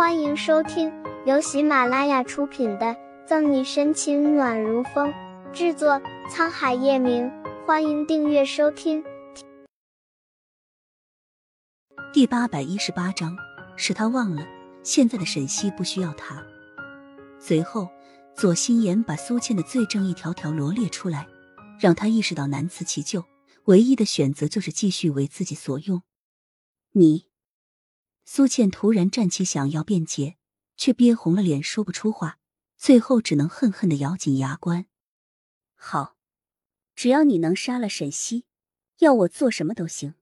欢迎收听由喜马拉雅出品的《赠你深情暖如风》，制作沧海夜明。欢迎订阅收听。第八百一十八章，是他忘了，现在的沈西不需要他。随后，左心言把苏倩的罪证一条条罗列出来，让他意识到难辞其咎，唯一的选择就是继续为自己所用。你。苏倩突然站起，想要辩解，却憋红了脸，说不出话，最后只能恨恨的咬紧牙关。好，只要你能杀了沈西，要我做什么都行。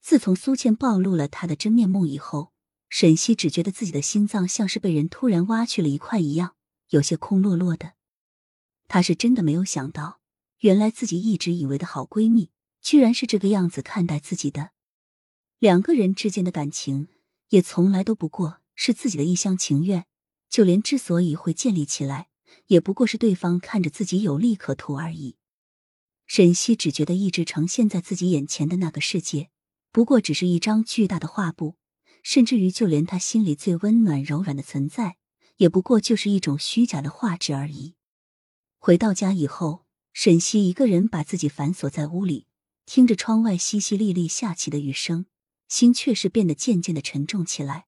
自从苏倩暴露了他的真面目以后，沈西只觉得自己的心脏像是被人突然挖去了一块一样，有些空落落的。她是真的没有想到，原来自己一直以为的好闺蜜，居然是这个样子看待自己的。两个人之间的感情，也从来都不过是自己的一厢情愿。就连之所以会建立起来，也不过是对方看着自己有利可图而已。沈西只觉得一直呈现在自己眼前的那个世界，不过只是一张巨大的画布，甚至于就连他心里最温暖柔软的存在，也不过就是一种虚假的画质而已。回到家以后，沈西一个人把自己反锁在屋里，听着窗外淅淅沥沥下起的雨声。心却是变得渐渐的沉重起来。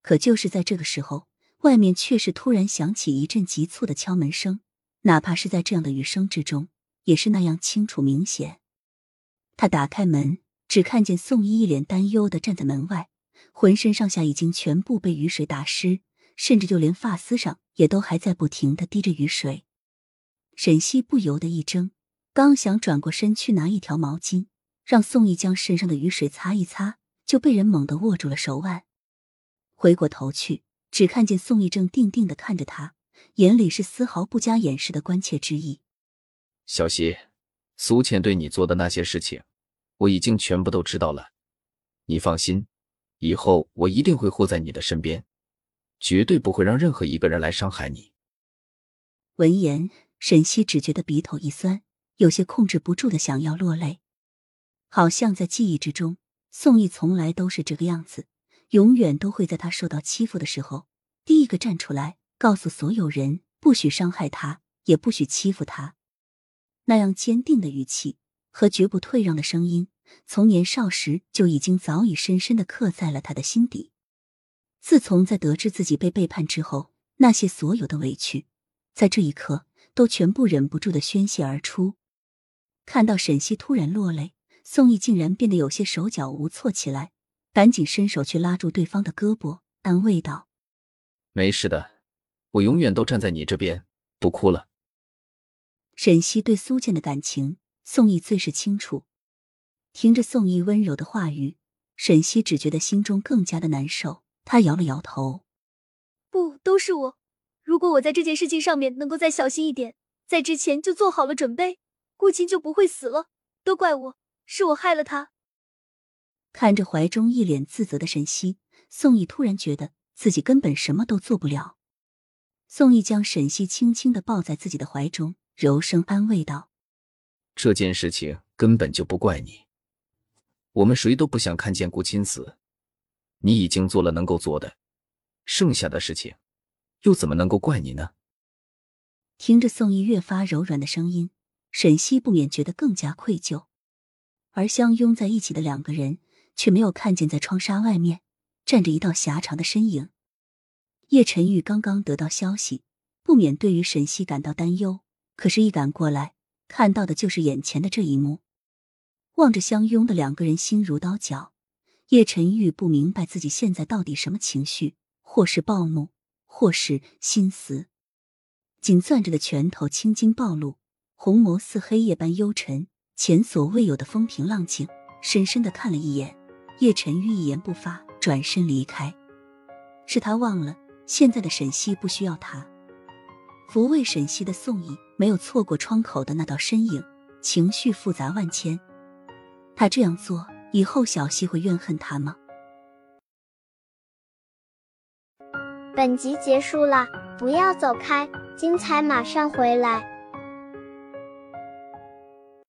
可就是在这个时候，外面却是突然响起一阵急促的敲门声，哪怕是在这样的雨声之中，也是那样清楚明显。他打开门，只看见宋一一脸担忧的站在门外，浑身上下已经全部被雨水打湿，甚至就连发丝上也都还在不停的滴着雨水。沈西不由得一怔，刚想转过身去拿一条毛巾。让宋义将身上的雨水擦一擦，就被人猛地握住了手腕。回过头去，只看见宋义正定定的看着他，眼里是丝毫不加掩饰的关切之意。小希，苏倩对你做的那些事情，我已经全部都知道了。你放心，以后我一定会护在你的身边，绝对不会让任何一个人来伤害你。闻言，沈西只觉得鼻头一酸，有些控制不住的想要落泪。好像在记忆之中，宋毅从来都是这个样子，永远都会在他受到欺负的时候，第一个站出来，告诉所有人不许伤害他，也不许欺负他。那样坚定的语气和绝不退让的声音，从年少时就已经早已深深的刻在了他的心底。自从在得知自己被背叛之后，那些所有的委屈，在这一刻都全部忍不住的宣泄而出。看到沈西突然落泪。宋毅竟然变得有些手脚无措起来，赶紧伸手去拉住对方的胳膊，安慰道：“没事的，我永远都站在你这边，不哭了。”沈西对苏建的感情，宋毅最是清楚。听着宋毅温柔的话语，沈西只觉得心中更加的难受。他摇了摇头：“不，都是我。如果我在这件事情上面能够再小心一点，在之前就做好了准备，顾青就不会死了。都怪我。”是我害了他。看着怀中一脸自责的沈西，宋毅突然觉得自己根本什么都做不了。宋毅将沈西轻轻的抱在自己的怀中，柔声安慰道：“这件事情根本就不怪你，我们谁都不想看见顾青死。你已经做了能够做的，剩下的事情又怎么能够怪你呢？”听着宋毅越发柔软的声音，沈西不免觉得更加愧疚。而相拥在一起的两个人，却没有看见在窗纱外面站着一道狭长的身影。叶晨玉刚刚得到消息，不免对于沈西感到担忧。可是，一赶过来，看到的就是眼前的这一幕。望着相拥的两个人，心如刀绞。叶晨玉不明白自己现在到底什么情绪，或是暴怒，或是心死。紧攥着的拳头青筋暴露，红眸似黑夜般幽沉。前所未有的风平浪静，深深的看了一眼叶晨玉，一言不发，转身离开。是他忘了，现在的沈西不需要他。抚慰沈西的宋毅没有错过窗口的那道身影，情绪复杂万千。他这样做以后，小西会怨恨他吗？本集结束了，不要走开，精彩马上回来。